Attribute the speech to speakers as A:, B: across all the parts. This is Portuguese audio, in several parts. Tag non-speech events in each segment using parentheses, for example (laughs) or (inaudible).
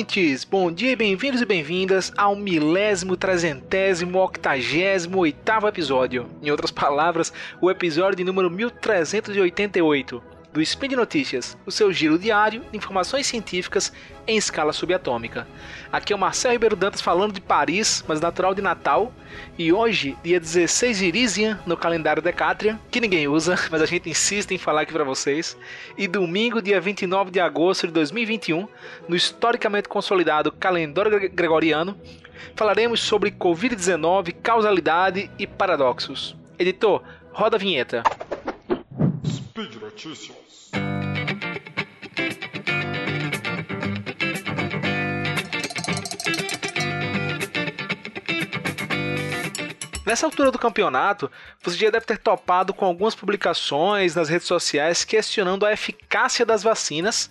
A: ouvintes! Bom dia, bem-vindos e bem-vindas ao milésimo, trezentésimo, octagésimo, oitavo episódio. Em outras palavras, o episódio número 1388 do Spin Notícias, o seu giro diário de informações científicas em escala subatômica. Aqui é o Marcelo Ribeiro Dantas falando de Paris, mas natural de Natal, e hoje, dia 16 de Irisian, no calendário Decatrian, que ninguém usa, (laughs) mas a gente insiste em falar aqui para vocês, e domingo, dia 29 de agosto de 2021, no historicamente consolidado calendário gregoriano, falaremos sobre Covid-19, causalidade e paradoxos. Editor, roda a vinheta. Notícias. Nessa altura do campeonato, você já deve ter topado com algumas publicações nas redes sociais questionando a eficácia das vacinas,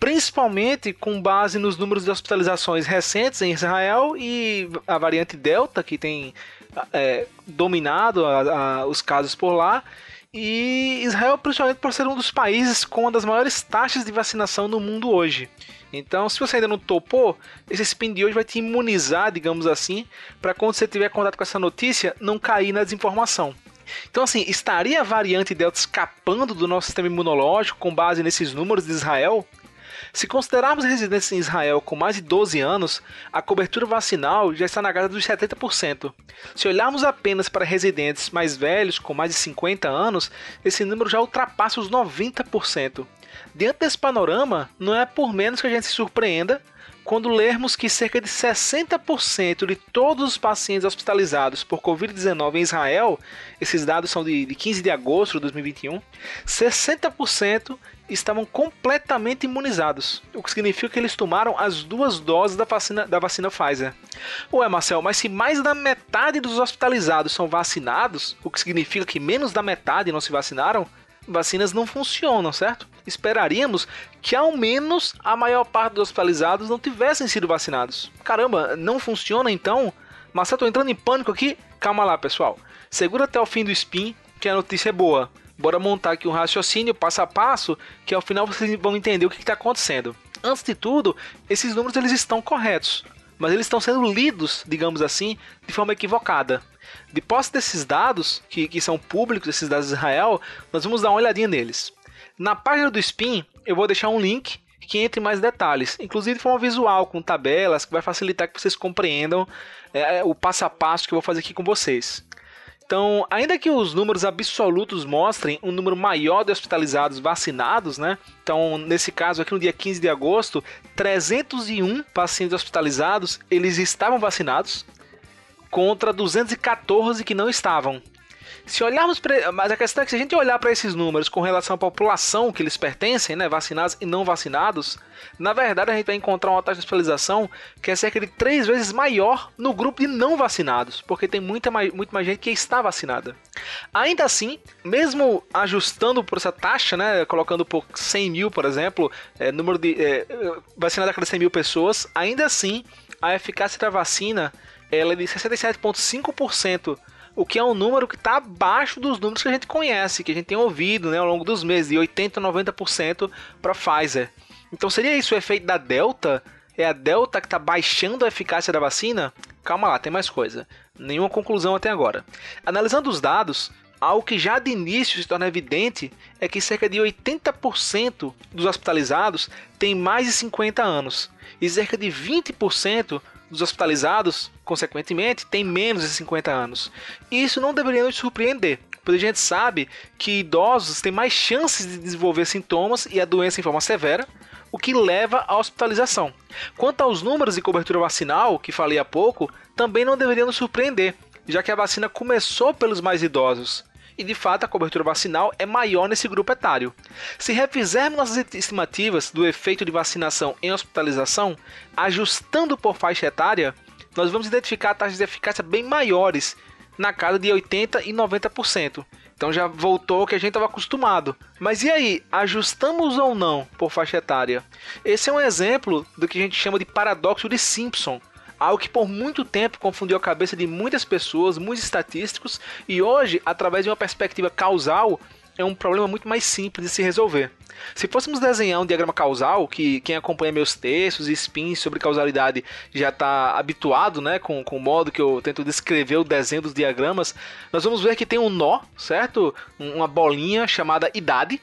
A: principalmente com base nos números de hospitalizações recentes em Israel e a variante Delta, que tem é, dominado a, a, os casos por lá. E Israel, principalmente por ser um dos países com uma das maiores taxas de vacinação no mundo hoje. Então, se você ainda não topou, esse spin de hoje vai te imunizar, digamos assim, para quando você tiver contato com essa notícia, não cair na desinformação. Então, assim, estaria a variante Delta escapando do nosso sistema imunológico com base nesses números de Israel? Se considerarmos residentes em Israel com mais de 12 anos, a cobertura vacinal já está na casa dos 70%. Se olharmos apenas para residentes mais velhos, com mais de 50 anos, esse número já ultrapassa os 90%. Diante desse panorama, não é por menos que a gente se surpreenda quando lermos que cerca de 60% de todos os pacientes hospitalizados por Covid-19 em Israel, esses dados são de, de 15 de agosto de 2021, 60% estavam completamente imunizados, o que significa que eles tomaram as duas doses da vacina, da vacina Pfizer. Ué, Marcel, mas se mais da metade dos hospitalizados são vacinados, o que significa que menos da metade não se vacinaram, vacinas não funcionam, certo? Esperaríamos que ao menos a maior parte dos hospitalizados não tivessem sido vacinados. Caramba, não funciona então? Mas eu tô entrando em pânico aqui. Calma lá, pessoal. Segura até o fim do spin, que a notícia é boa. Bora montar aqui um raciocínio passo a passo, que ao final vocês vão entender o que está acontecendo. Antes de tudo, esses números eles estão corretos, mas eles estão sendo lidos, digamos assim, de forma equivocada. De posse desses dados, que, que são públicos, esses dados de Israel, nós vamos dar uma olhadinha neles. Na página do Spin, eu vou deixar um link que entre mais detalhes, inclusive forma visual, com tabelas, que vai facilitar que vocês compreendam é, o passo a passo que eu vou fazer aqui com vocês. Então, ainda que os números absolutos mostrem um número maior de hospitalizados vacinados, né? Então, nesse caso aqui no dia 15 de agosto, 301 pacientes hospitalizados, eles estavam vacinados contra 214 que não estavam. Se olharmos para, mas a questão é que se a gente olhar para esses números com relação à população que eles pertencem, né, vacinados e não vacinados, na verdade a gente vai encontrar uma taxa de hospitalização que é cerca de três vezes maior no grupo de não vacinados, porque tem muita mais, muito mais gente que está vacinada. Ainda assim, mesmo ajustando por essa taxa, né, colocando por 100 mil, por exemplo, é, número de é, a cada 100 mil pessoas, ainda assim a eficácia da vacina ela é de 67,5%, o que é um número que está abaixo dos números que a gente conhece, que a gente tem ouvido né, ao longo dos meses, de 80% a 90% para Pfizer. Então seria isso o efeito da Delta? É a Delta que está baixando a eficácia da vacina? Calma lá, tem mais coisa. Nenhuma conclusão até agora. Analisando os dados, algo que já de início se torna evidente é que cerca de 80% dos hospitalizados têm mais de 50 anos e cerca de 20% dos hospitalizados, consequentemente, têm menos de 50 anos. E isso não deveria nos surpreender, pois a gente sabe que idosos têm mais chances de desenvolver sintomas e a doença em forma severa, o que leva à hospitalização. Quanto aos números de cobertura vacinal, que falei há pouco, também não deveria nos surpreender, já que a vacina começou pelos mais idosos e de fato a cobertura vacinal é maior nesse grupo etário. Se refizermos nossas estimativas do efeito de vacinação em hospitalização, ajustando por faixa etária, nós vamos identificar taxas de eficácia bem maiores, na casa de 80% e 90%. Então já voltou ao que a gente estava acostumado. Mas e aí, ajustamos ou não por faixa etária? Esse é um exemplo do que a gente chama de paradoxo de Simpson, algo que por muito tempo confundiu a cabeça de muitas pessoas, muitos estatísticos, e hoje, através de uma perspectiva causal, é um problema muito mais simples de se resolver. Se fôssemos desenhar um diagrama causal, que quem acompanha meus textos e spins sobre causalidade já está habituado né, com, com o modo que eu tento descrever o desenho dos diagramas, nós vamos ver que tem um nó, certo? Uma bolinha chamada idade,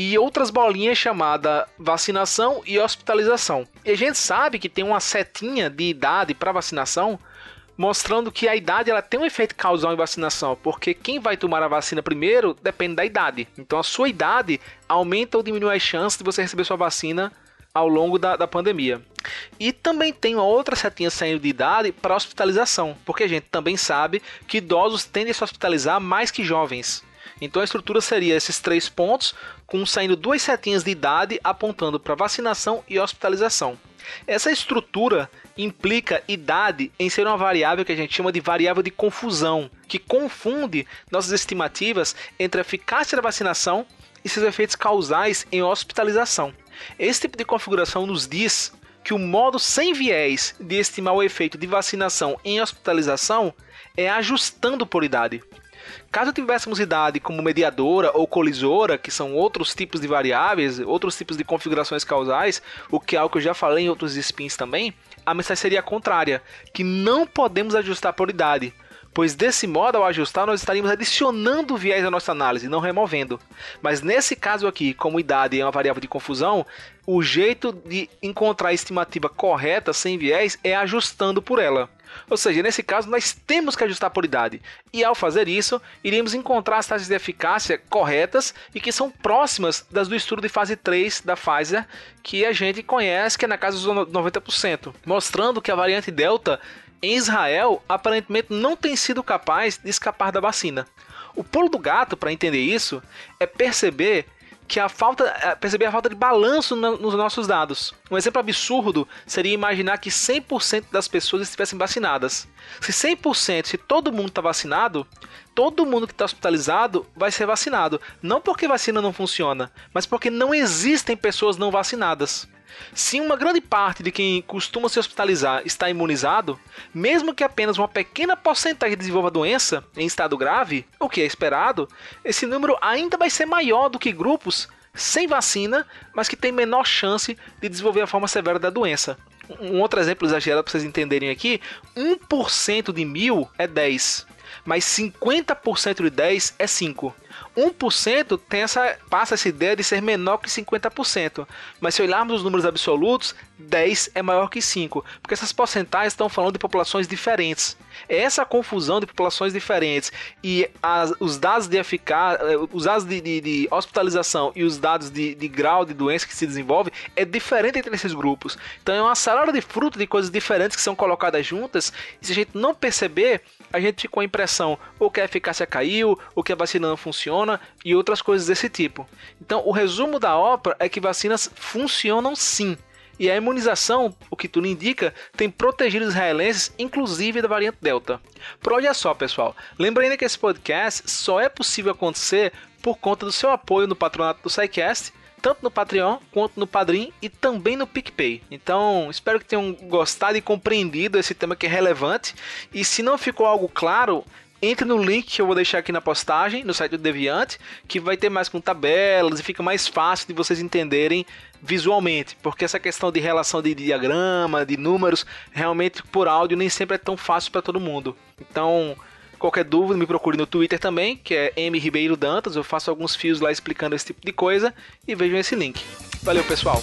A: e outras bolinhas chamada vacinação e hospitalização. E a gente sabe que tem uma setinha de idade para vacinação mostrando que a idade ela tem um efeito causal em vacinação, porque quem vai tomar a vacina primeiro depende da idade. Então a sua idade aumenta ou diminui as chances de você receber sua vacina ao longo da, da pandemia. E também tem uma outra setinha saindo de idade para hospitalização, porque a gente também sabe que idosos tendem a se hospitalizar mais que jovens. Então a estrutura seria esses três pontos, com saindo duas setinhas de idade apontando para vacinação e hospitalização. Essa estrutura implica idade em ser uma variável que a gente chama de variável de confusão, que confunde nossas estimativas entre a eficácia da vacinação e seus efeitos causais em hospitalização. Esse tipo de configuração nos diz que o modo sem viés de estimar o efeito de vacinação em hospitalização é ajustando por idade. Caso tivéssemos idade como mediadora ou colisora, que são outros tipos de variáveis, outros tipos de configurações causais, o que é algo que eu já falei em outros spins também, a mensagem seria a contrária, que não podemos ajustar por idade, pois desse modo, ao ajustar, nós estaríamos adicionando viés à nossa análise, não removendo. Mas nesse caso aqui, como idade é uma variável de confusão, o jeito de encontrar a estimativa correta sem viés é ajustando por ela. Ou seja, nesse caso, nós temos que ajustar por idade. E ao fazer isso, iremos encontrar as taxas de eficácia corretas e que são próximas das do estudo de fase 3 da Pfizer, que a gente conhece, que é na casa dos 90%, mostrando que a variante Delta em Israel aparentemente não tem sido capaz de escapar da vacina. O pulo do gato para entender isso é perceber que a falta, é, perceber a falta de balanço nos nossos dados. Um exemplo absurdo seria imaginar que 100% das pessoas estivessem vacinadas. Se 100%, se todo mundo está vacinado, todo mundo que está hospitalizado vai ser vacinado. Não porque vacina não funciona, mas porque não existem pessoas não vacinadas. Se uma grande parte de quem costuma se hospitalizar está imunizado, mesmo que apenas uma pequena porcentagem desenvolva a doença em estado grave, o que é esperado, esse número ainda vai ser maior do que grupos sem vacina, mas que têm menor chance de desenvolver a forma severa da doença. Um outro exemplo exagerado para vocês entenderem aqui: 1% de mil é 10, mas 50% de 10 é 5. 1% tem essa, passa essa ideia de ser menor que 50%. Mas se olharmos os números absolutos, 10 é maior que 5. Porque essas porcentagens estão falando de populações diferentes. É essa confusão de populações diferentes e as, os dados de eficácia, eh, os dados de, de, de hospitalização e os dados de, de, grau de doença que se desenvolve é diferente entre esses grupos. Então é uma salada de fruta de coisas diferentes que são colocadas juntas. E se a gente não perceber, a gente fica com a impressão ou que a eficácia caiu, ou que a vacina não funciona e outras coisas desse tipo. Então, o resumo da ópera é que vacinas funcionam sim. E a imunização, o que tudo indica, tem protegido os israelenses, inclusive da variante Delta. Por olha só, pessoal, lembrando que esse podcast só é possível acontecer por conta do seu apoio no patronato do SciCast tanto no Patreon quanto no Padrim e também no PicPay. Então, espero que tenham gostado e compreendido esse tema que é relevante. E se não ficou algo claro, entre no link que eu vou deixar aqui na postagem, no site do Deviante, que vai ter mais com tabelas e fica mais fácil de vocês entenderem visualmente, porque essa questão de relação de diagrama, de números, realmente por áudio nem sempre é tão fácil para todo mundo. Então, Qualquer dúvida, me procure no Twitter também, que é M Ribeiro Dantas. Eu faço alguns fios lá explicando esse tipo de coisa e vejam esse link. Valeu, pessoal!